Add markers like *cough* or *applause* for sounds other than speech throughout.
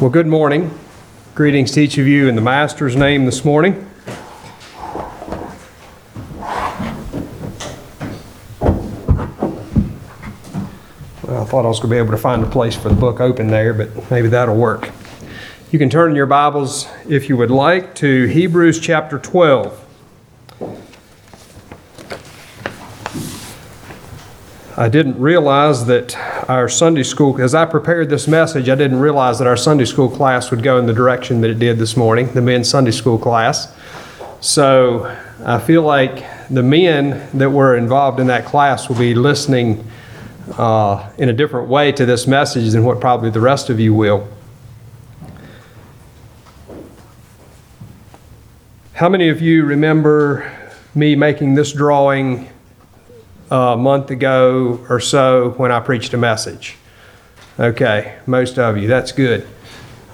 Well, good morning. Greetings to each of you in the Master's name this morning. Well, I thought I was going to be able to find a place for the book open there, but maybe that'll work. You can turn your Bibles, if you would like, to Hebrews chapter 12. I didn't realize that our Sunday school, as I prepared this message, I didn't realize that our Sunday school class would go in the direction that it did this morning, the men's Sunday school class. So I feel like the men that were involved in that class will be listening uh, in a different way to this message than what probably the rest of you will. How many of you remember me making this drawing a month ago or so when I preached a message? Okay, most of you, that's good.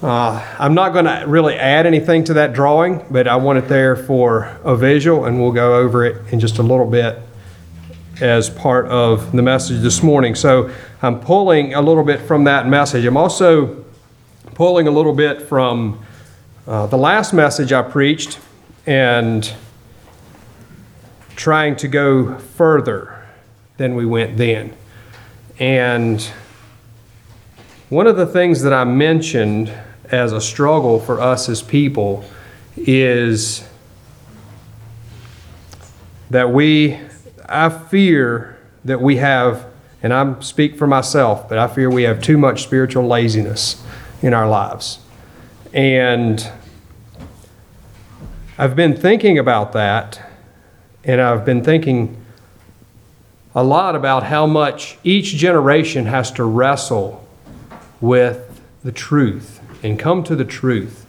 Uh, I'm not going to really add anything to that drawing, but I want it there for a visual, and we'll go over it in just a little bit as part of the message this morning. So I'm pulling a little bit from that message. I'm also pulling a little bit from uh, the last message I preached and trying to go further than we went then. And one of the things that I mentioned as a struggle for us as people is that we, I fear that we have, and I speak for myself, but I fear we have too much spiritual laziness in our lives. And I've been thinking about that, and I've been thinking a lot about how much each generation has to wrestle with the truth and come to the truth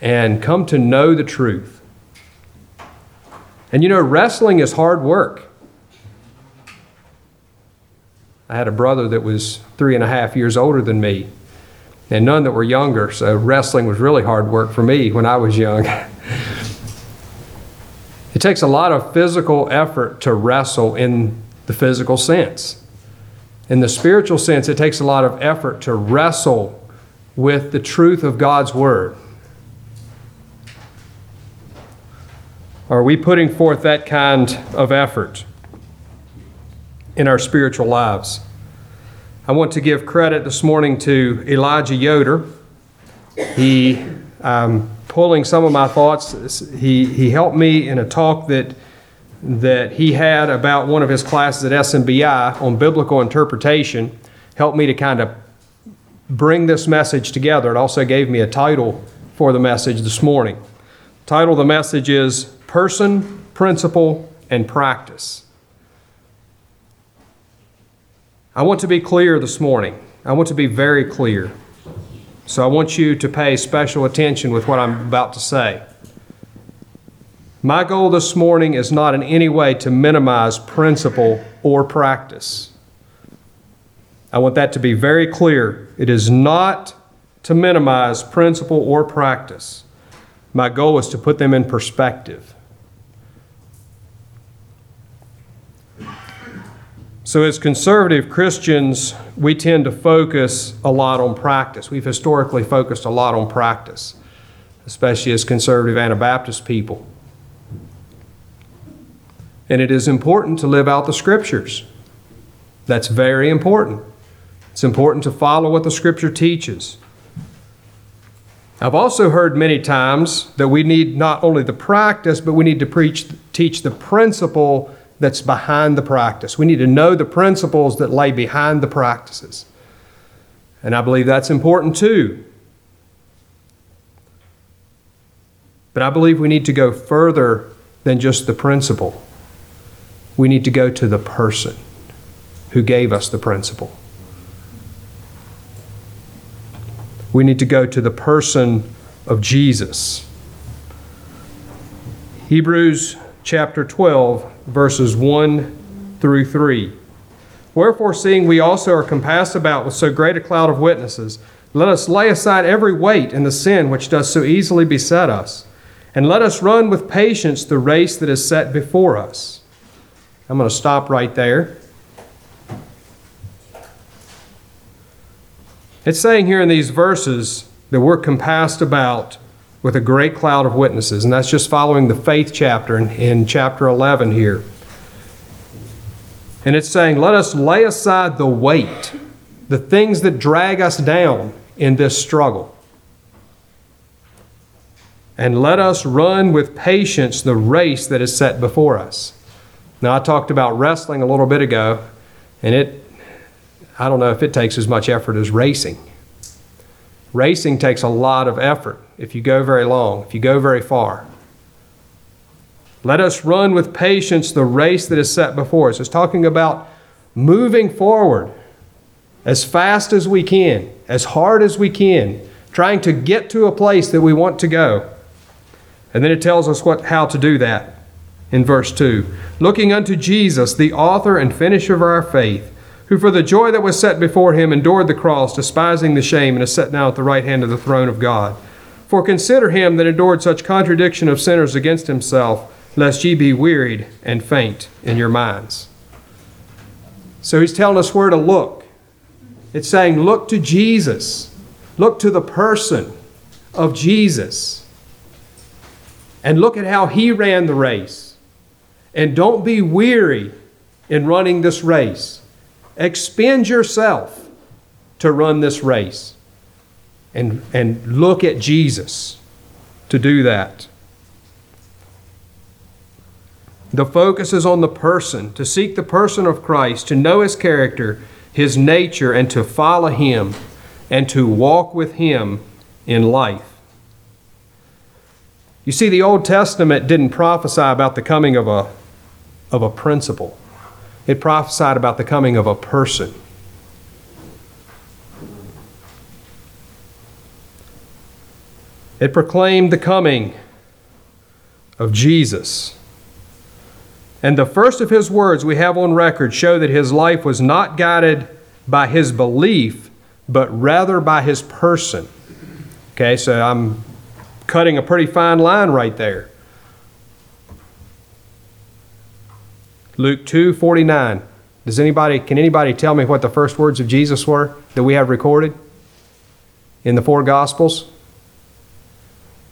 and come to know the truth. And you know, wrestling is hard work. I had a brother that was three and a half years older than me, and none that were younger, so wrestling was really hard work for me when I was young. *laughs* it takes a lot of physical effort to wrestle in the physical sense. In the spiritual sense, it takes a lot of effort to wrestle with the truth of God's Word. Are we putting forth that kind of effort in our spiritual lives? I want to give credit this morning to Elijah Yoder. He, um, pulling some of my thoughts, he, he helped me in a talk that, that he had about one of his classes at SMBI on biblical interpretation, helped me to kind of bring this message together. It also gave me a title for the message this morning. The title of the message is person, principle, and practice. I want to be clear this morning. I want to be very clear. So I want you to pay special attention with what I'm about to say. My goal this morning is not in any way to minimize principle or practice. I want that to be very clear. It is not to minimize principle or practice. My goal is to put them in perspective. So, as conservative Christians, we tend to focus a lot on practice. We've historically focused a lot on practice, especially as conservative Anabaptist people. And it is important to live out the scriptures. That's very important. It's important to follow what the scripture teaches. I've also heard many times that we need not only the practice, but we need to preach, teach the principle that's behind the practice. We need to know the principles that lay behind the practices. And I believe that's important too. But I believe we need to go further than just the principle. We need to go to the person who gave us the principle. We need to go to the person of Jesus. Hebrews chapter 12, verses 1 through 3. Wherefore, seeing we also are compassed about with so great a cloud of witnesses, let us lay aside every weight and the sin which does so easily beset us, and let us run with patience the race that is set before us. I'm going to stop right there. It's saying here in these verses that we're compassed about with a great cloud of witnesses. And that's just following the faith chapter in, in chapter 11 here. And it's saying, let us lay aside the weight, the things that drag us down in this struggle. And let us run with patience the race that is set before us. Now, I talked about wrestling a little bit ago, and it, I don't know if it takes as much effort as racing. Racing takes a lot of effort if you go very long, if you go very far. Let us run with patience the race that is set before us. It's talking about moving forward as fast as we can, as hard as we can, trying to get to a place that we want to go. And then it tells us what, how to do that in verse 2. Looking unto Jesus, the author and finisher of our faith, who for the joy that was set before him endured the cross, despising the shame, and is set now at the right hand of the throne of God. For consider him that endured such contradiction of sinners against himself, lest ye be wearied and faint in your minds. So he's telling us where to look. It's saying, look to Jesus, look to the person of Jesus, and look at how he ran the race. And don't be weary in running this race. Expend yourself to run this race and, and look at Jesus to do that. The focus is on the person, to seek the person of Christ, to know his character, his nature, and to follow him and to walk with him in life. You see, the Old Testament didn't prophesy about the coming of a, of a principle, it prophesied about the coming of a person. It proclaimed the coming of Jesus. And the first of his words we have on record show that his life was not guided by his belief, but rather by his person. Okay, so I'm cutting a pretty fine line right there. Luke 2 49. Does anybody, can anybody tell me what the first words of Jesus were that we have recorded in the four Gospels?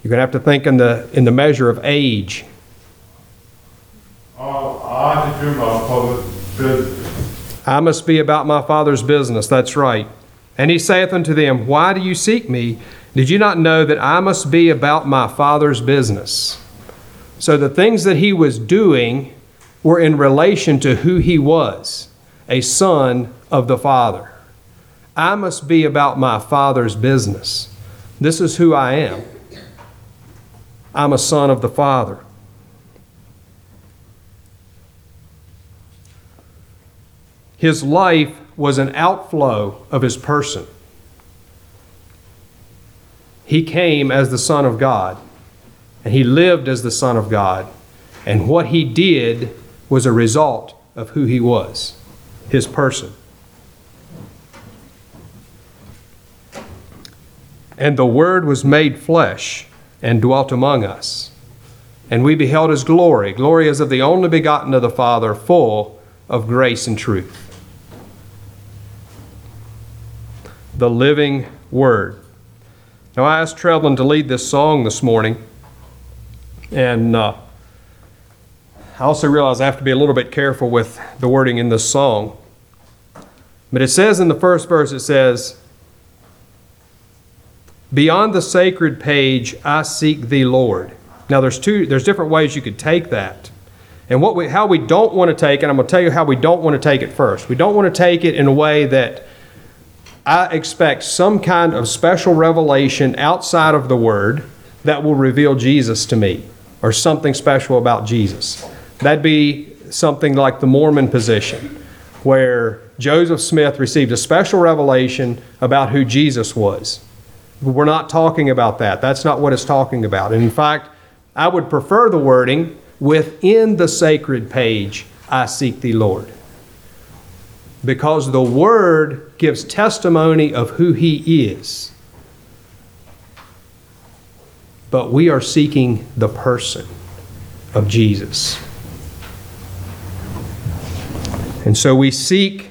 You're going to have to think in the, in the measure of age. I to do my father's business. I must be about my Father's business. That's right. And he saith unto them, Why do you seek me? Did you not know that I must be about my Father's business? So the things that he was doing were in relation to who he was a son of the Father. I must be about my Father's business. This is who I am. I'm a son of the Father. His life was an outflow of his person. He came as the Son of God, and he lived as the Son of God. And what he did was a result of who he was, his person. And the Word was made flesh and dwelt among us. And we beheld his glory, glory as of the only begotten of the Father, full of grace and truth. The living Word. Now, I asked Trevlin to lead this song this morning, and uh, I also realize I have to be a little bit careful with the wording in this song. But it says in the first verse, it says, Beyond the sacred page, I seek thee, Lord. Now, there's two, there's different ways you could take that. And what we, how we don't want to take it, I'm going to tell you how we don't want to take it first. We don't want to take it in a way that I expect some kind of special revelation outside of the Word that will reveal Jesus to me or something special about Jesus. That'd be something like the Mormon position, where Joseph Smith received a special revelation about who Jesus was. We're not talking about that. That's not what it's talking about. And in fact, I would prefer the wording within the sacred page, I seek thee, Lord. Because the Word gives testimony of who He is. But we are seeking the person of Jesus. And so we seek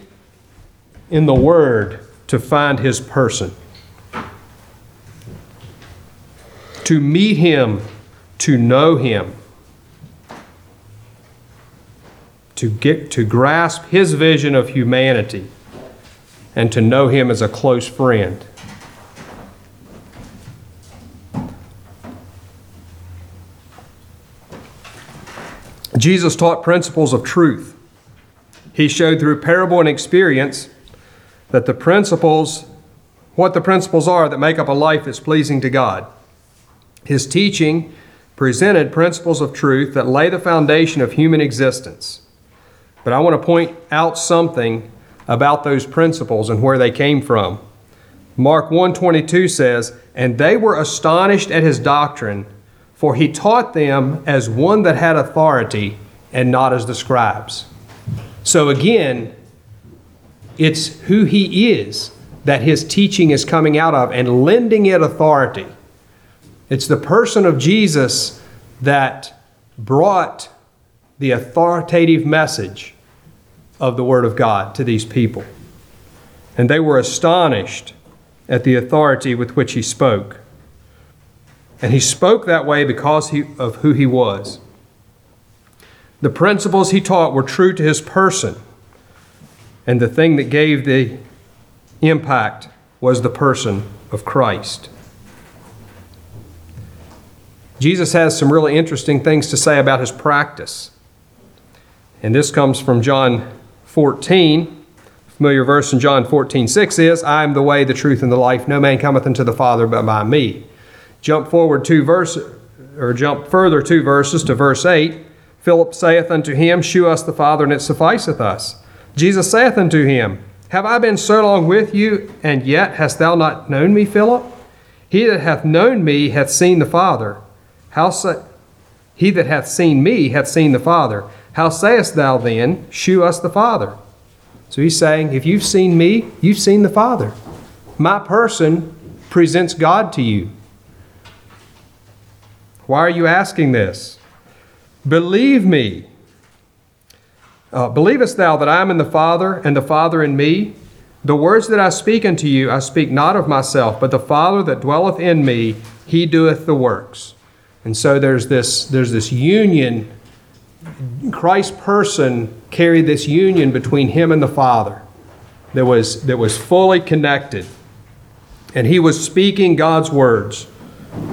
in the Word to find His person. to meet Him, to know Him, to get to grasp His vision of humanity, and to know Him as a close friend. Jesus taught principles of truth. He showed through parable and experience that the principles, what the principles are that make up a life that's pleasing to God. His teaching presented principles of truth that lay the foundation of human existence. But I want to point out something about those principles and where they came from. Mark 1:22 says, "And they were astonished at his doctrine, for he taught them as one that had authority and not as the scribes." So again, it's who he is that his teaching is coming out of and lending it authority. It's the person of Jesus that brought the authoritative message of the Word of God to these people. And they were astonished at the authority with which he spoke. And he spoke that way because he, of who he was. The principles he taught were true to his person. And the thing that gave the impact was the person of Christ. Jesus has some really interesting things to say about his practice. And this comes from John 14. Familiar verse in John 14, 6 is, I am the way, the truth, and the life. No man cometh unto the Father but by me. Jump forward two verses, or jump further two verses to verse 8. Philip saith unto him, Shew us the Father, and it sufficeth us. Jesus saith unto him, Have I been so long with you, and yet hast thou not known me, Philip? He that hath known me hath seen the Father. How say, he that hath seen me hath seen the Father. How sayest thou then, Shew us the Father? So he's saying, If you've seen me, you've seen the Father. My person presents God to you. Why are you asking this? Believe me. Uh, believest thou that I am in the Father, and the Father in me? The words that I speak unto you, I speak not of myself, but the Father that dwelleth in me, he doeth the works. And so there's this, there's this union. Christ's person carried this union between him and the Father that was, that was fully connected. And he was speaking God's words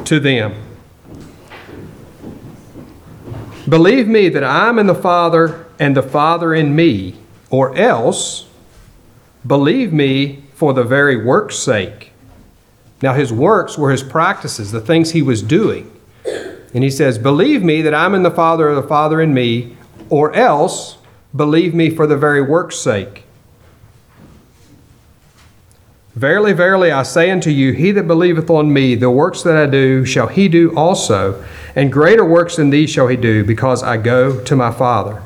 to them. Believe me that I'm in the Father and the Father in me, or else believe me for the very work's sake. Now, his works were his practices, the things he was doing. And he says, Believe me that I'm in the Father, or the Father in me, or else believe me for the very work's sake. Verily, verily, I say unto you, he that believeth on me, the works that I do, shall he do also, and greater works than these shall he do, because I go to my Father.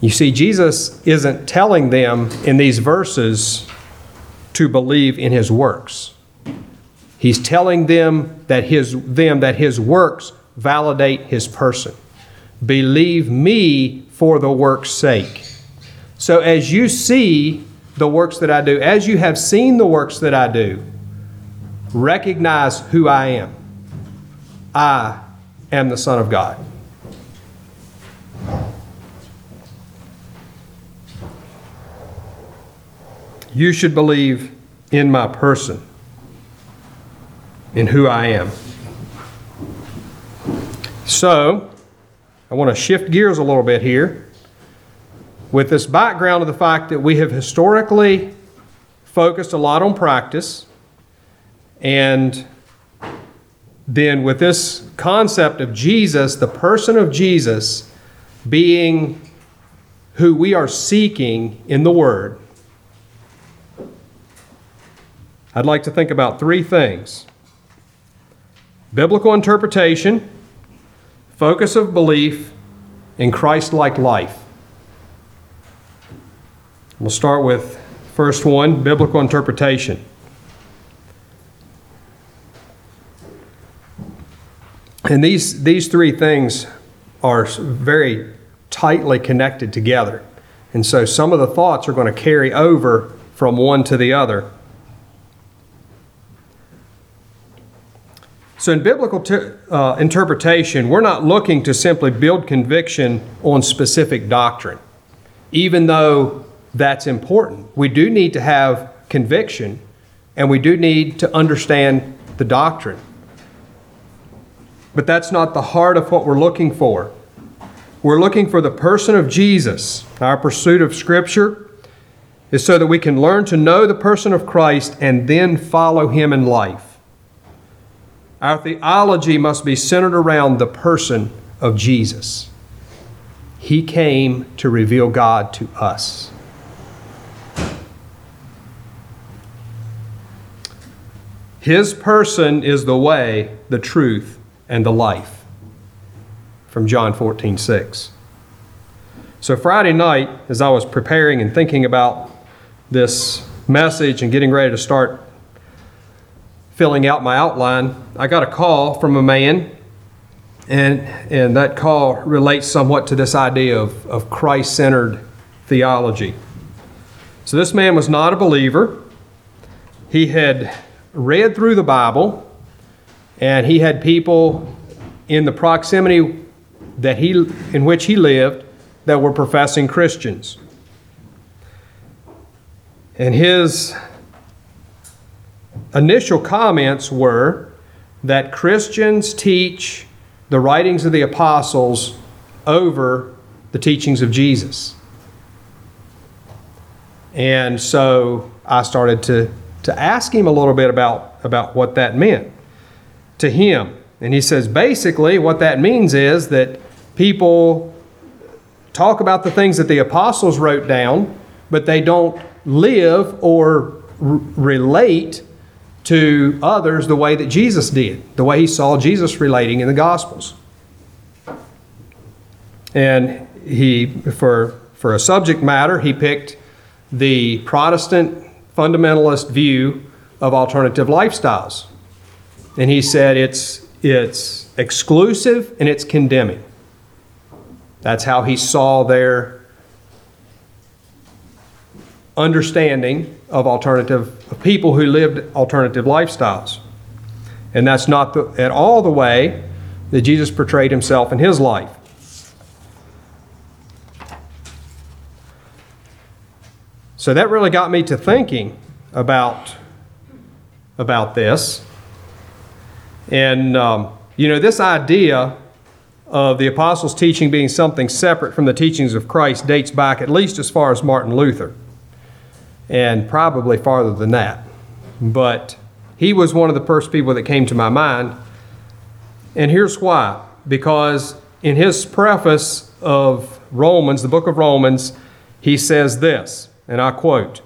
You see, Jesus isn't telling them in these verses to believe in his works. He's telling them that his, them that his works validate his person. Believe me for the work's sake. So as you see the works that I do, as you have seen the works that I do, recognize who I am. I am the Son of God. You should believe in my person, in who I am. So, I want to shift gears a little bit here with this background of the fact that we have historically focused a lot on practice, and then with this concept of Jesus, the person of Jesus, being who we are seeking in the Word, I'd like to think about three things biblical interpretation, focus of belief, and Christ like life. We'll start with first one biblical interpretation. And these, these three things are very tightly connected together. And so some of the thoughts are going to carry over from one to the other. So, in biblical uh, interpretation, we're not looking to simply build conviction on specific doctrine, even though that's important. We do need to have conviction, and we do need to understand the doctrine. But that's not the heart of what we're looking for. We're looking for the person of Jesus. Our pursuit of Scripture is so that we can learn to know the person of Christ and then follow him in life. Our theology must be centered around the person of Jesus. He came to reveal God to us. His person is the way, the truth, and the life. From John 14, 6. So, Friday night, as I was preparing and thinking about this message and getting ready to start filling out my outline, I got a call from a man, and, and that call relates somewhat to this idea of, of Christ centered theology. So, this man was not a believer. He had read through the Bible, and he had people in the proximity that he, in which he lived that were professing Christians. And his initial comments were that Christians teach the writings of the apostles over the teachings of Jesus. And so I started to, to ask him a little bit about, about what that meant to him. And he says basically what that means is that people talk about the things that the apostles wrote down, but they don't live or r- relate to others the way that Jesus did, the way he saw Jesus relating in the Gospels. And he, for, for a subject matter, he picked the Protestant fundamentalist view of alternative lifestyles. And he said it's, it's exclusive and it's condemning. That's how he saw their understanding of alternative of people who lived alternative lifestyles. And that's not the, at all the way that Jesus portrayed himself in his life. So that really got me to thinking about, about this. And, um, you know, this idea of the apostles' teaching being something separate from the teachings of Christ dates back at least as far as Martin Luther, and probably farther than that. But he was one of the first people that came to my mind. And here's why because in his preface of Romans, the book of Romans, he says this, and I quote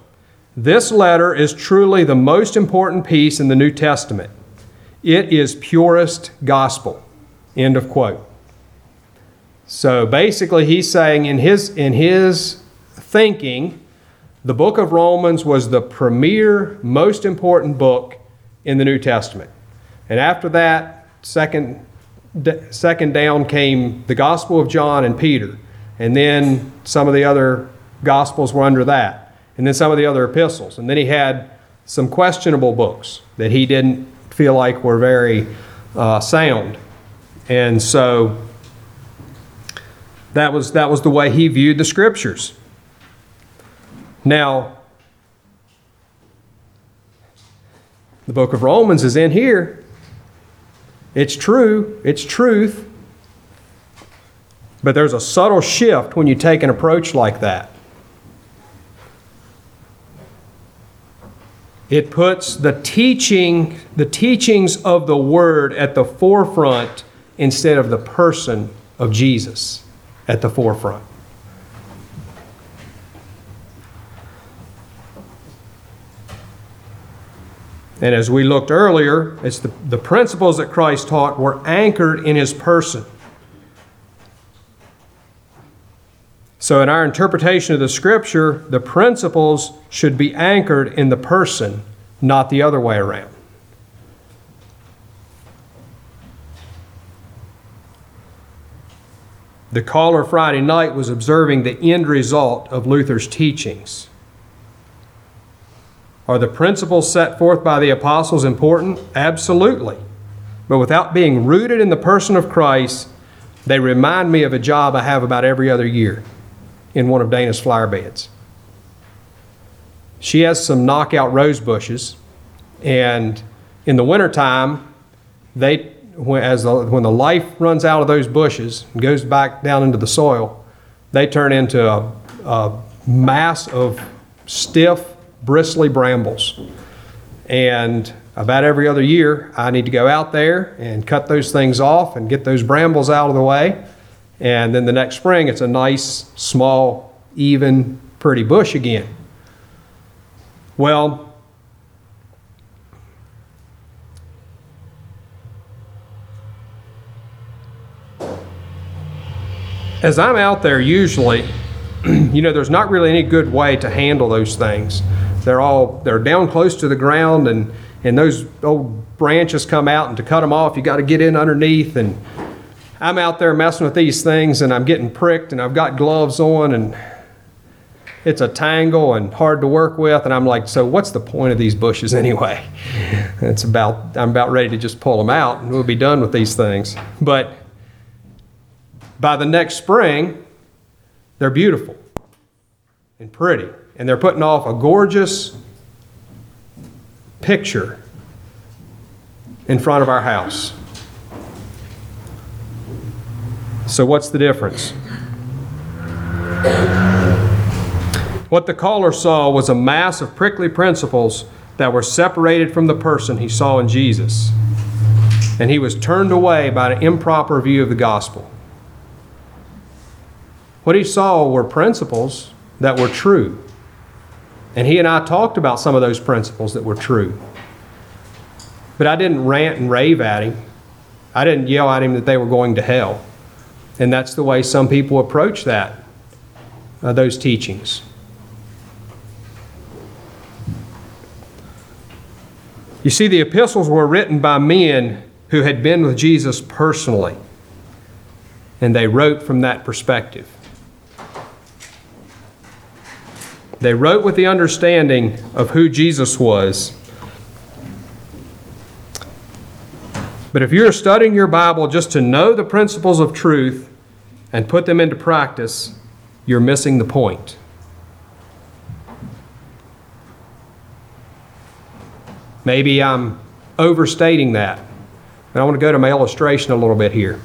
This letter is truly the most important piece in the New Testament. It is purest gospel. End of quote. So basically, he's saying in his, in his thinking, the book of Romans was the premier, most important book in the New Testament. And after that, second, second down came the Gospel of John and Peter. And then some of the other Gospels were under that. And then some of the other epistles. And then he had some questionable books that he didn't feel like were very uh, sound. And so that was, that was the way he viewed the scriptures. Now, the book of Romans is in here. It's true, it's truth. But there's a subtle shift when you take an approach like that. It puts the teaching, the teachings of the word at the forefront instead of the person of Jesus at the forefront. And as we looked earlier, it's the, the principles that Christ taught were anchored in his person. So, in our interpretation of the scripture, the principles should be anchored in the person, not the other way around. The caller Friday night was observing the end result of Luther's teachings. Are the principles set forth by the apostles important? Absolutely. but without being rooted in the person of Christ, they remind me of a job I have about every other year in one of Dana's flower beds. She has some knockout rose bushes, and in the wintertime, they, when, as the, when the life runs out of those bushes and goes back down into the soil, they turn into a, a mass of stiff, bristly brambles. And about every other year, I need to go out there and cut those things off and get those brambles out of the way. And then the next spring, it's a nice, small, even, pretty bush again. Well, as I'm out there usually, *clears throat* you know, there's not really any good way to handle those things. They're all they're down close to the ground, and and those old branches come out, and to cut them off, you got to get in underneath. And I'm out there messing with these things, and I'm getting pricked, and I've got gloves on, and it's a tangle and hard to work with. And I'm like, so what's the point of these bushes *laughs* anyway? It's about I'm about ready to just pull them out, and we'll be done with these things. But by the next spring, they're beautiful and pretty, and they're putting off a gorgeous picture in front of our house. So, what's the difference? What the caller saw was a mass of prickly principles that were separated from the person he saw in Jesus. And he was turned away by an improper view of the gospel. What he saw were principles that were true. And he and I talked about some of those principles that were true. But I didn't rant and rave at him. I didn't yell at him that they were going to hell. And that's the way some people approach that, uh, those teachings. You see, the epistles were written by men who had been with Jesus personally, and they wrote from that perspective. They wrote with the understanding of who Jesus was. But if you're studying your Bible just to know the principles of truth and put them into practice, you're missing the point. Maybe I'm overstating that. And I want to go to my illustration a little bit here.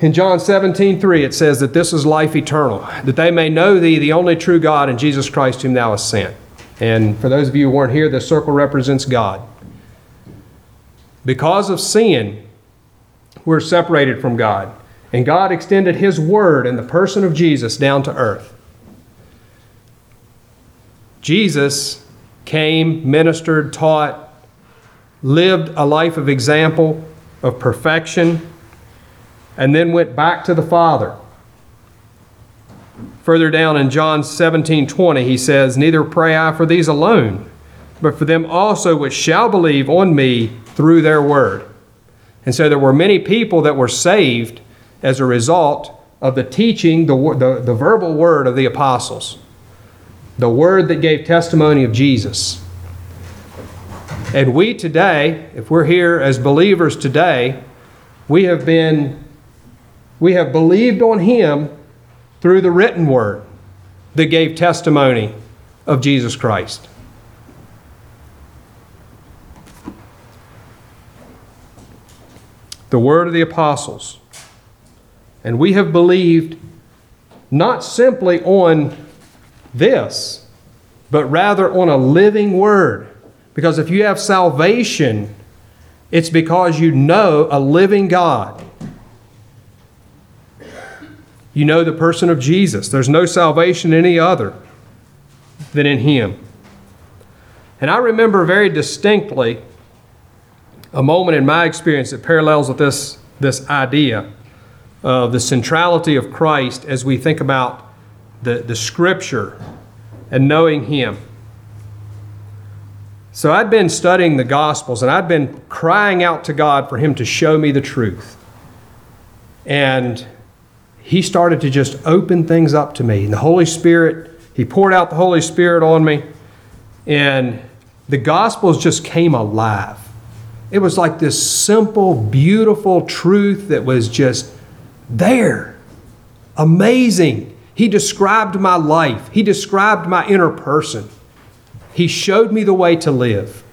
In John 17, 3, it says that this is life eternal, that they may know thee, the only true God, and Jesus Christ, whom thou hast sent. And for those of you who weren't here, the circle represents God. Because of sin, we're separated from God. And God extended His Word in the person of Jesus down to earth. Jesus came, ministered, taught, lived a life of example, of perfection, and then went back to the Father. Further down in John 17 20, he says, Neither pray I for these alone, but for them also which shall believe on me through their word. And so there were many people that were saved as a result of the teaching, the, the, the verbal word of the apostles, the word that gave testimony of Jesus. And we today, if we're here as believers today, we have been we have believed on him through the written word that gave testimony of Jesus Christ. The word of the apostles. And we have believed not simply on this, but rather on a living word. Because if you have salvation, it's because you know a living God you know the person of Jesus. There's no salvation in any other than in Him. And I remember very distinctly a moment in my experience that parallels with this, this idea of the centrality of Christ as we think about the, the Scripture and knowing Him. So I'd been studying the Gospels and I'd been crying out to God for Him to show me the truth. And he started to just open things up to me. And the Holy Spirit, he poured out the Holy Spirit on me. And the Gospels just came alive. It was like this simple, beautiful truth that was just there. Amazing. He described my life, He described my inner person. He showed me the way to live.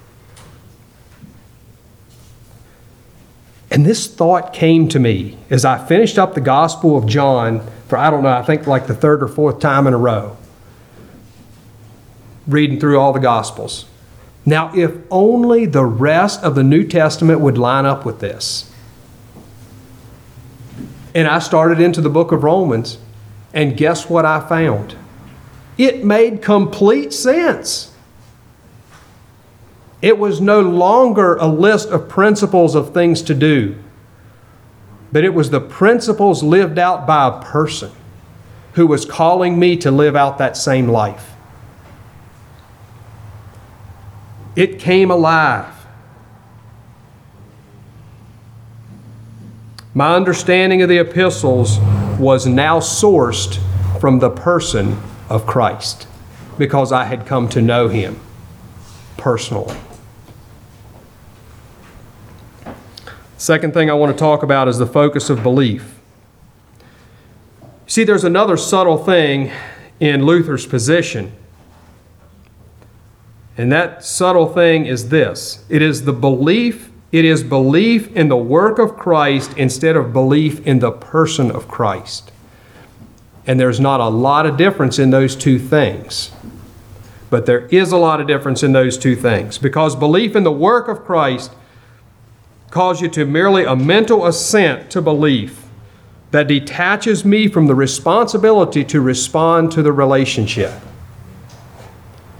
And this thought came to me as I finished up the Gospel of John for, I don't know, I think like the third or fourth time in a row, reading through all the Gospels. Now, if only the rest of the New Testament would line up with this. And I started into the book of Romans, and guess what I found? It made complete sense. It was no longer a list of principles of things to do, but it was the principles lived out by a person who was calling me to live out that same life. It came alive. My understanding of the epistles was now sourced from the person of Christ because I had come to know him personally. Second thing I want to talk about is the focus of belief. See, there's another subtle thing in Luther's position. And that subtle thing is this it is the belief, it is belief in the work of Christ instead of belief in the person of Christ. And there's not a lot of difference in those two things. But there is a lot of difference in those two things because belief in the work of Christ calls you to merely a mental assent to belief that detaches me from the responsibility to respond to the relationship.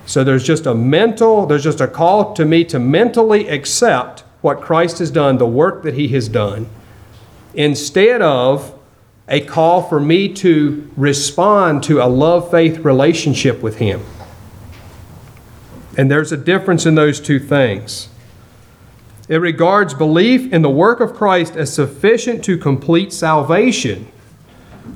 So there's just a mental, there's just a call to me to mentally accept what Christ has done, the work that he has done, instead of a call for me to respond to a love faith relationship with him. And there's a difference in those two things. It regards belief in the work of Christ as sufficient to complete salvation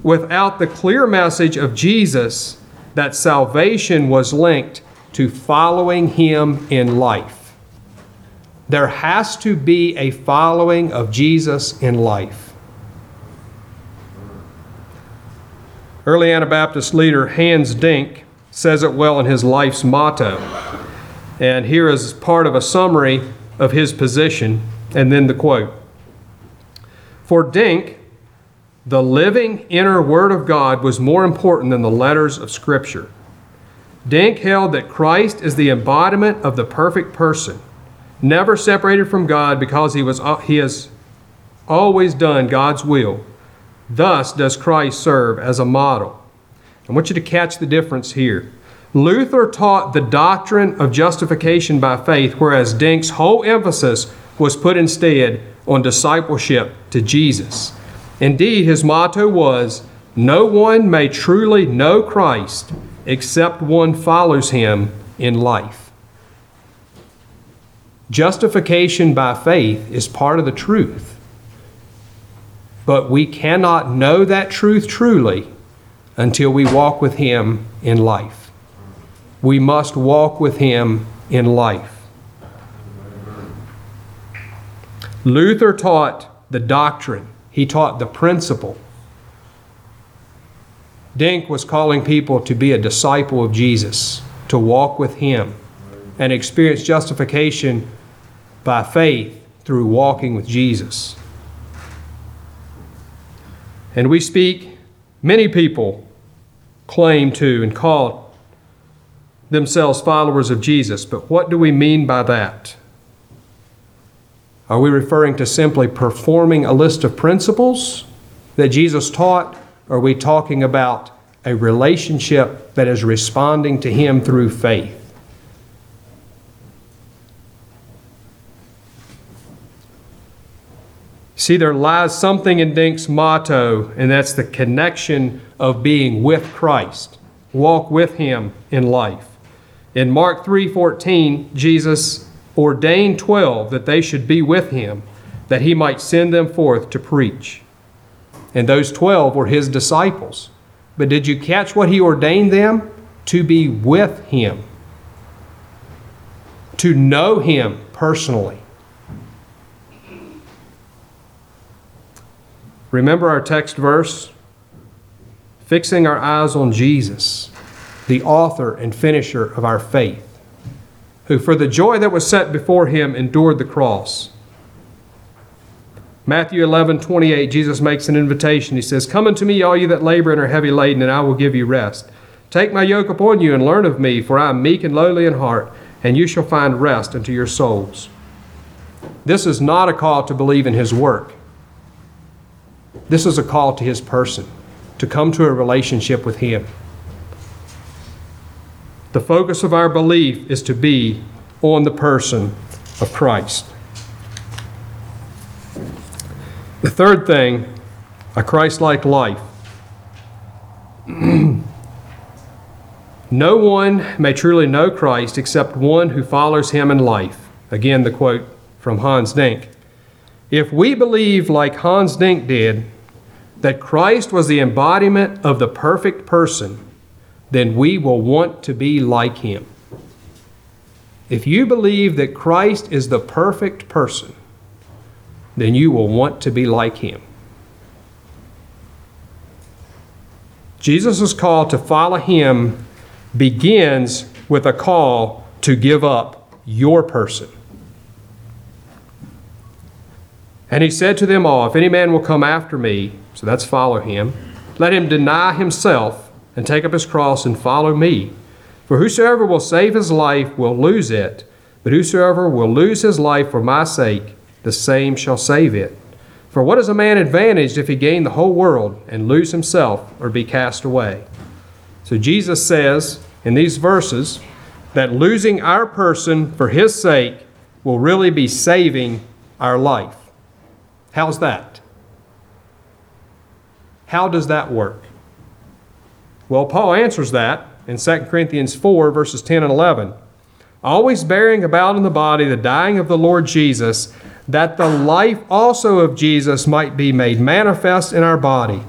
without the clear message of Jesus that salvation was linked to following Him in life. There has to be a following of Jesus in life. Early Anabaptist leader Hans Denck says it well in his life's motto. And here is part of a summary of his position, and then the quote. For Denck, the living inner Word of God was more important than the letters of Scripture. Denck held that Christ is the embodiment of the perfect person, never separated from God because he, was, uh, he has always done God's will. Thus does Christ serve as a model. I want you to catch the difference here. Luther taught the doctrine of justification by faith, whereas Denck's whole emphasis was put instead on discipleship to Jesus. Indeed, his motto was No one may truly know Christ except one follows him in life. Justification by faith is part of the truth. But we cannot know that truth truly until we walk with him in life we must walk with him in life. Luther taught the doctrine, he taught the principle. Denck was calling people to be a disciple of Jesus, to walk with him, and experience justification by faith through walking with Jesus. And we speak, many people claim to and call themselves followers of Jesus. But what do we mean by that? Are we referring to simply performing a list of principles that Jesus taught? Are we talking about a relationship that is responding to Him through faith? See, there lies something in Denck's motto, and that's the connection of being with Christ. Walk with Him in life. In Mark 3:14, Jesus ordained 12 that they should be with him, that he might send them forth to preach and those 12 were his disciples. But did you catch what he ordained them? To be with him, to know him personally. Remember our text verse? Fixing our eyes on Jesus, the author and finisher of our faith, who for the joy that was set before him endured the cross Matthew 11, 28, Jesus makes an invitation. He says, Come unto me, all you that labor and are heavy laden, and I will give you rest. Take my yoke upon you and learn of me, for I am meek and lowly in heart, and you shall find rest unto your souls. This is not a call to believe in his work. This is a call to his person, to come to a relationship with him. The focus of our belief is to be on the person of Christ. The third thing, a Christ like life. no one may truly know Christ except one who follows him in life. Again, the quote from Hans Denck. If we believe, like Hans Denck did, that Christ was the embodiment of the perfect person, then we will want to be like him. If you believe that Christ is the perfect person, then you will want to be like him. Jesus' call to follow him begins with a call to give up your person. And he said to them all, If any man will come after me, so that's follow him, let him deny himself and take up his cross and follow me. For whosoever will save his life will lose it, but whosoever will lose his life for my sake, the same shall save it. For what is a man advantaged if he gain the whole world and lose himself or be cast away? So Jesus says in these verses that losing our person for his sake will really be saving our life. How's that? How does that work? Well, Paul answers that in 2 Corinthians 4, verses 10 and 11. Always bearing about in the body the dying of the Lord Jesus, that the life also of Jesus might be made manifest in our body.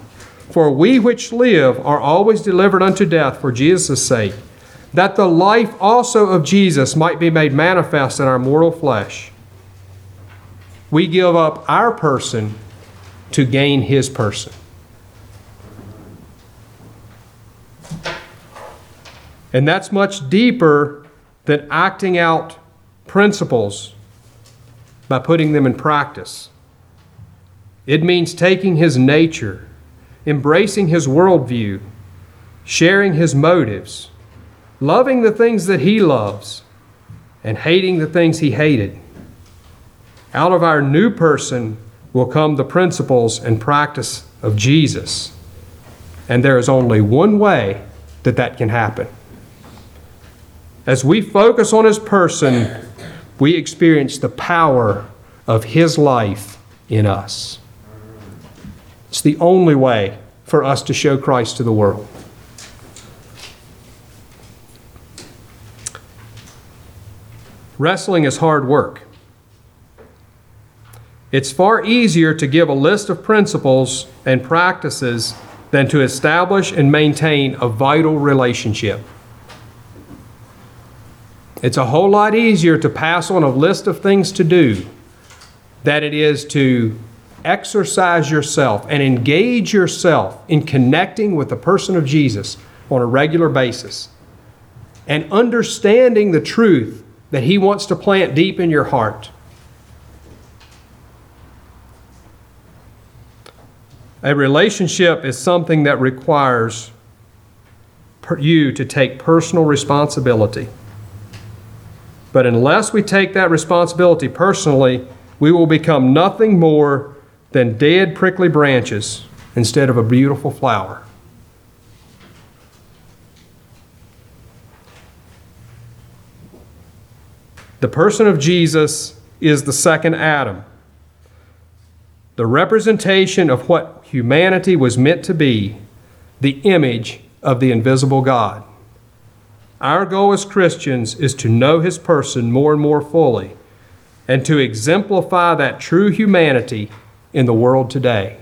For we which live are always delivered unto death for Jesus' sake, that the life also of Jesus might be made manifest in our mortal flesh. We give up our person to gain his person. And that's much deeper than acting out principles by putting them in practice. It means taking his nature, embracing his worldview, sharing his motives, loving the things that he loves, and hating the things he hated. Out of our new person will come the principles and practice of Jesus. And there is only one way that that can happen. As we focus on his person, we experience the power of his life in us. It's the only way for us to show Christ to the world. Wrestling is hard work. It's far easier to give a list of principles and practices than to establish and maintain a vital relationship. It's a whole lot easier to pass on a list of things to do than it is to exercise yourself and engage yourself in connecting with the person of Jesus on a regular basis and understanding the truth that He wants to plant deep in your heart. A relationship is something that requires you to take personal responsibility. But unless we take that responsibility personally, we will become nothing more than dead, prickly branches instead of a beautiful flower. The person of Jesus is the second Adam, the representation of what humanity was meant to be, the image of the invisible God. Our goal as Christians is to know His person more and more fully and to exemplify that true humanity in the world today.